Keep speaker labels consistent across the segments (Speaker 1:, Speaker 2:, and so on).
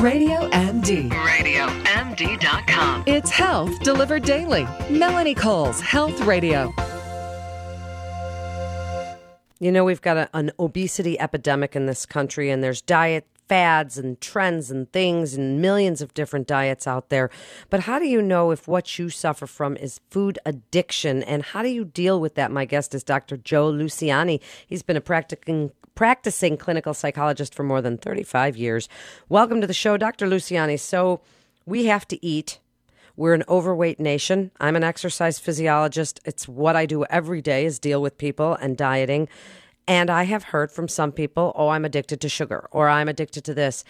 Speaker 1: Radio MD.
Speaker 2: RadioMD.com.
Speaker 1: It's health delivered daily. Melanie Cole's Health Radio.
Speaker 3: You know, we've got a, an obesity epidemic in this country, and there's diet fads and trends and things and millions of different diets out there. But how do you know if what you suffer from is food addiction? And how do you deal with that? My guest is Dr. Joe Luciani. He's been a practicing practicing clinical psychologist for more than 35 years. Welcome to the show, Dr. Luciani. So, we have to eat. We're an overweight nation. I'm an exercise physiologist. It's what I do every day is deal with people and dieting. And I have heard from some people, oh, I'm addicted to sugar or I'm addicted to this.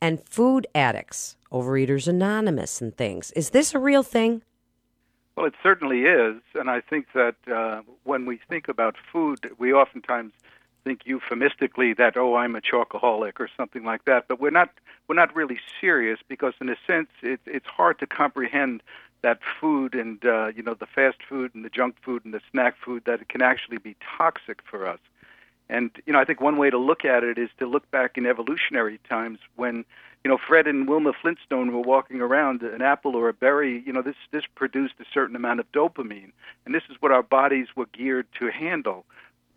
Speaker 3: And food addicts, Overeaters Anonymous and things. Is this a real thing?
Speaker 4: Well, it certainly is. And I think that uh, when we think about food, we oftentimes think euphemistically that oh I'm a chocoholic or something like that, but we're not we're not really serious because in a sense it, it's hard to comprehend that food and uh, you know the fast food and the junk food and the snack food that it can actually be toxic for us. And you know I think one way to look at it is to look back in evolutionary times when you know Fred and Wilma Flintstone were walking around an apple or a berry you know this this produced a certain amount of dopamine and this is what our bodies were geared to handle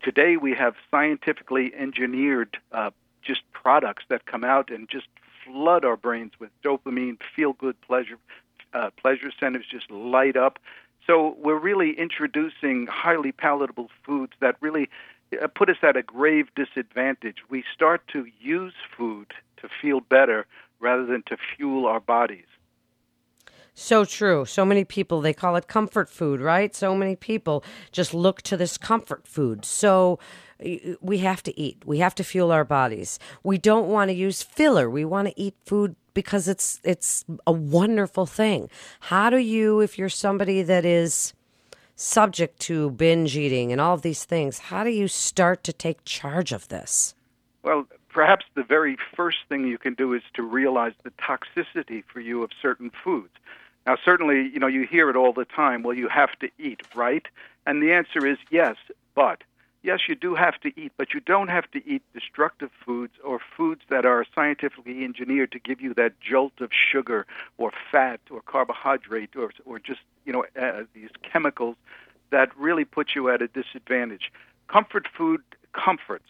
Speaker 4: today we have scientifically engineered uh, just products that come out and just flood our brains with dopamine, feel good pleasure, uh, pleasure centers just light up. So we're really introducing highly palatable foods that really Uh, put us at a grave disadvantage. We start to use food to feel better rather than to fuel our bodies.
Speaker 3: So true. So many people, they call it comfort food, right? So many people just look to this comfort food. So we have to eat. We have to fuel our bodies. We don't want to use filler. We want to eat food because it's it's a wonderful thing. How do you if you're somebody that is subject to binge eating and all of these things, how do you start to take charge of this?
Speaker 4: Well, perhaps the very first thing you can do is to realize the toxicity for you of certain foods. Now, certainly, you know, you hear it all the time. Well, you have to eat, right? And the answer is yes, but yes, you do have to eat, but you don't have to eat destructive foods or foods that are scientifically engineered to give you that jolt of sugar or fat or carbohydrate or or just you know uh, these chemicals that really put you at a disadvantage. Comfort food comforts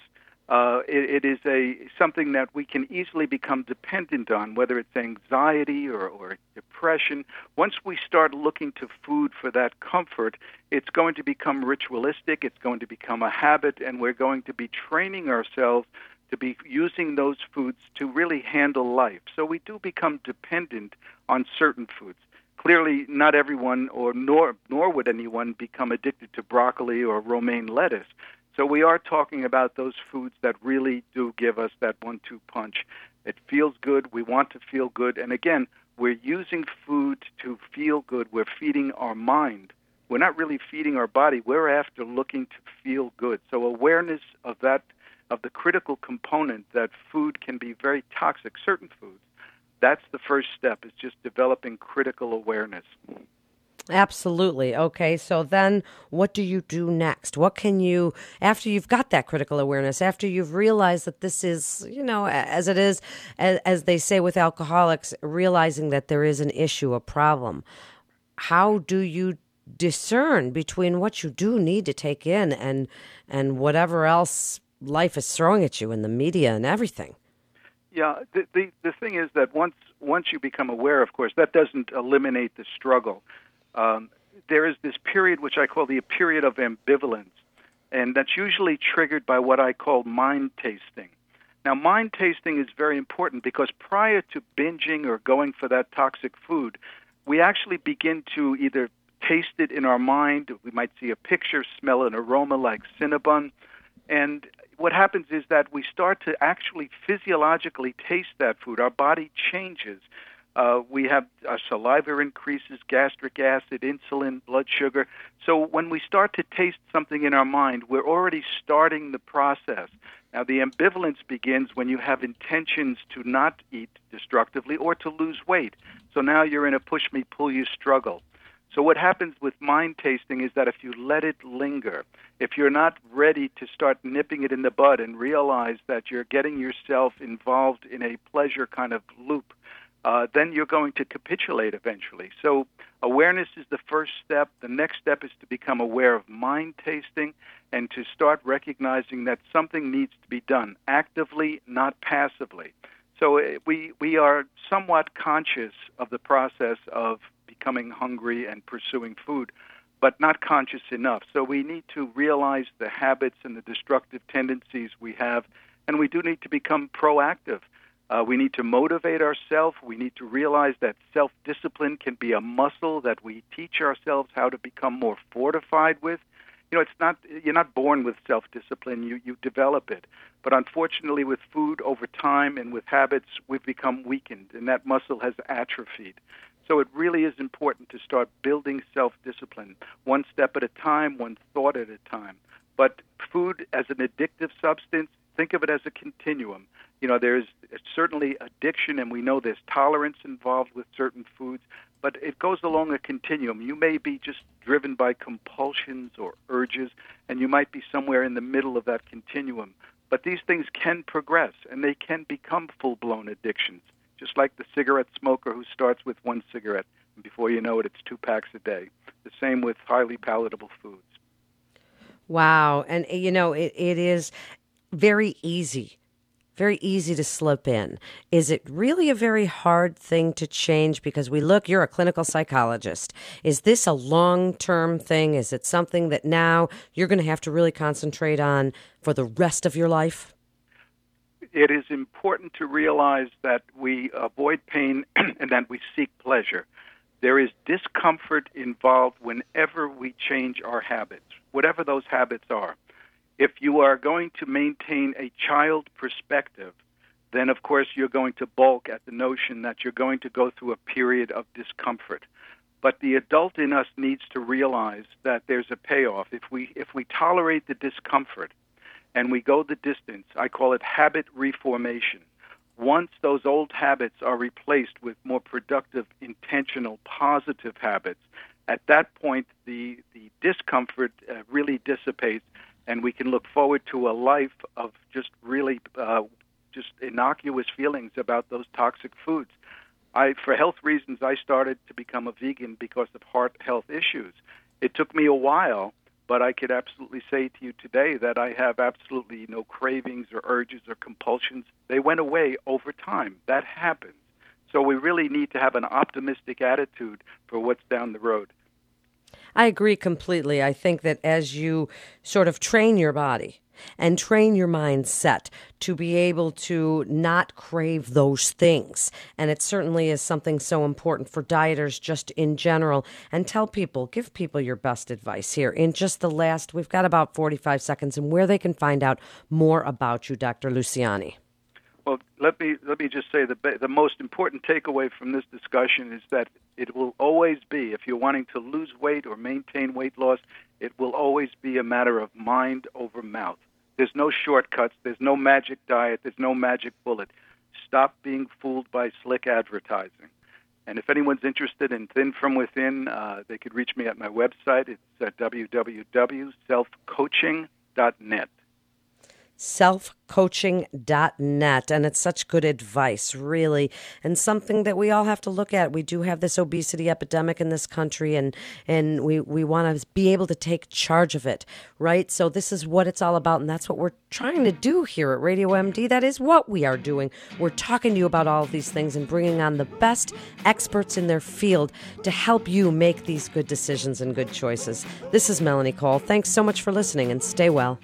Speaker 4: uh, it, it is a something that we can easily become dependent on, whether it's anxiety or, or depression. Once we start looking to food for that comfort, it's going to become ritualistic. It's going to become a habit, and we're going to be training ourselves to be using those foods to really handle life. So we do become dependent on certain foods. Clearly, not everyone, or nor nor would anyone become addicted to broccoli or romaine lettuce so we are talking about those foods that really do give us that one two punch. It feels good. We want to feel good. And again, we're using food to feel good. We're feeding our mind. We're not really feeding our body. We're after looking to feel good. So awareness of that of the critical component that food can be very toxic, certain foods. That's the first step is just developing critical awareness.
Speaker 3: Absolutely. Okay. So then what do you do next? What can you, after you've got that critical awareness, after you've realized that this is, you know, as it is, as, as they say with alcoholics, realizing that there is an issue, a problem, how do you discern between what you do need to take in and, and whatever else life is throwing at you in the media and everything?
Speaker 4: Yeah, the, the the thing is that once once you become aware, of course, that doesn't eliminate the struggle um, there is this period which I call the period of ambivalence, and that's usually triggered by what I call mind tasting. Now, mind tasting is very important because prior to binging or going for that toxic food, we actually begin to either taste it in our mind. We might see a picture, smell an aroma like Cinnabon. And what happens is that we start to actually physiologically taste that food. Our body changes. Uh, we have our saliva increases, gastric acid, insulin, blood sugar. So when we start to taste something in our mind, we're already starting the process. Now, the ambivalence begins when you have intentions to not eat destructively or to lose weight. So now you're in a push me, pull you struggle. So, what happens with mind tasting is that if you let it linger, if you're not ready to start nipping it in the bud and realize that you're getting yourself involved in a pleasure kind of loop, uh, then you're going to capitulate eventually. So awareness is the first step. The next step is to become aware of mind tasting and to start recognizing that something needs to be done actively, not passively. So uh, we we are somewhat conscious of the process of becoming hungry and pursuing food, but not conscious enough. So we need to realize the habits and the destructive tendencies we have, and we do need to become proactive. Uh, we need to motivate ourselves. We need to realize that self discipline can be a muscle that we teach ourselves how to become more fortified with. You know, it's not you're not born with self discipline. You you develop it. But unfortunately, with food over time and with habits, we've become weakened, and that muscle has atrophied. So it really is important to start building self discipline, one step at a time, one thought at a time. But food as an addictive substance, think of it as a continuum you know, there's certainly addiction, and we know there's tolerance involved with certain foods, but it goes along a continuum. You may be just driven by compulsions or urges, and you might be somewhere in the middle of that continuum. But these things can progress, and they can become full blown addictions, just like the cigarette smoker who starts with one cigarette, and before you know it, it's two packs a day. The same with highly palatable foods.
Speaker 3: Wow. And, you know, it, it is very easy very easy to slip in. Is it really a very hard thing to change? Because we look, you're a clinical psychologist. Is this a long term thing? Is it something that now you're going to have to really concentrate on for the rest of your life?
Speaker 4: It is important to realize that we avoid pain and that we seek pleasure. There is discomfort involved whenever we change our habits, whatever those habits are. If you are going to maintain a child perspective, then of course you're going to balk at the notion that you're going to go through a period of discomfort. But the adult in us needs to realize that there's a payoff. If we if we tolerate the discomfort and we go the distance, I call it habit reformation. Once those old habits are replaced with more productive, intentional, positive habits, at that point the the discomfort uh, really dissipates and we can look forward to a life of just really uh, just innocuous feelings about those toxic foods. I, for health reasons, I started to become a vegan because of heart health issues. It took me a while, but I could absolutely say to you today that I have absolutely no cravings or urges or compulsions. They went away over time. That happens. So we really need to have an optimistic attitude for what's down the road.
Speaker 3: I agree completely. I think that as you sort of train your body and train your mindset to be able to not crave those things. And it certainly is something so important for dieters just in general. And tell people, give people your best advice here in just the last, we've got about 45 seconds, and where they can find out more about you, Dr. Luciani.
Speaker 4: Well, let me let me just say the the most important takeaway from this discussion is that it will always be if you're wanting to lose weight or maintain weight loss, it will always be a matter of mind over mouth. There's no shortcuts, there's no magic diet, there's no magic bullet. Stop being fooled by slick advertising. And if anyone's interested in Thin from Within, uh, they could reach me at my website. It's at www.selfcoaching.net
Speaker 3: selfcoaching.net. And it's such good advice, really, and something that we all have to look at. We do have this obesity epidemic in this country, and, and we, we want to be able to take charge of it, right? So, this is what it's all about, and that's what we're trying to do here at Radio MD. That is what we are doing. We're talking to you about all of these things and bringing on the best experts in their field to help you make these good decisions and good choices. This is Melanie Cole. Thanks so much for listening, and stay well.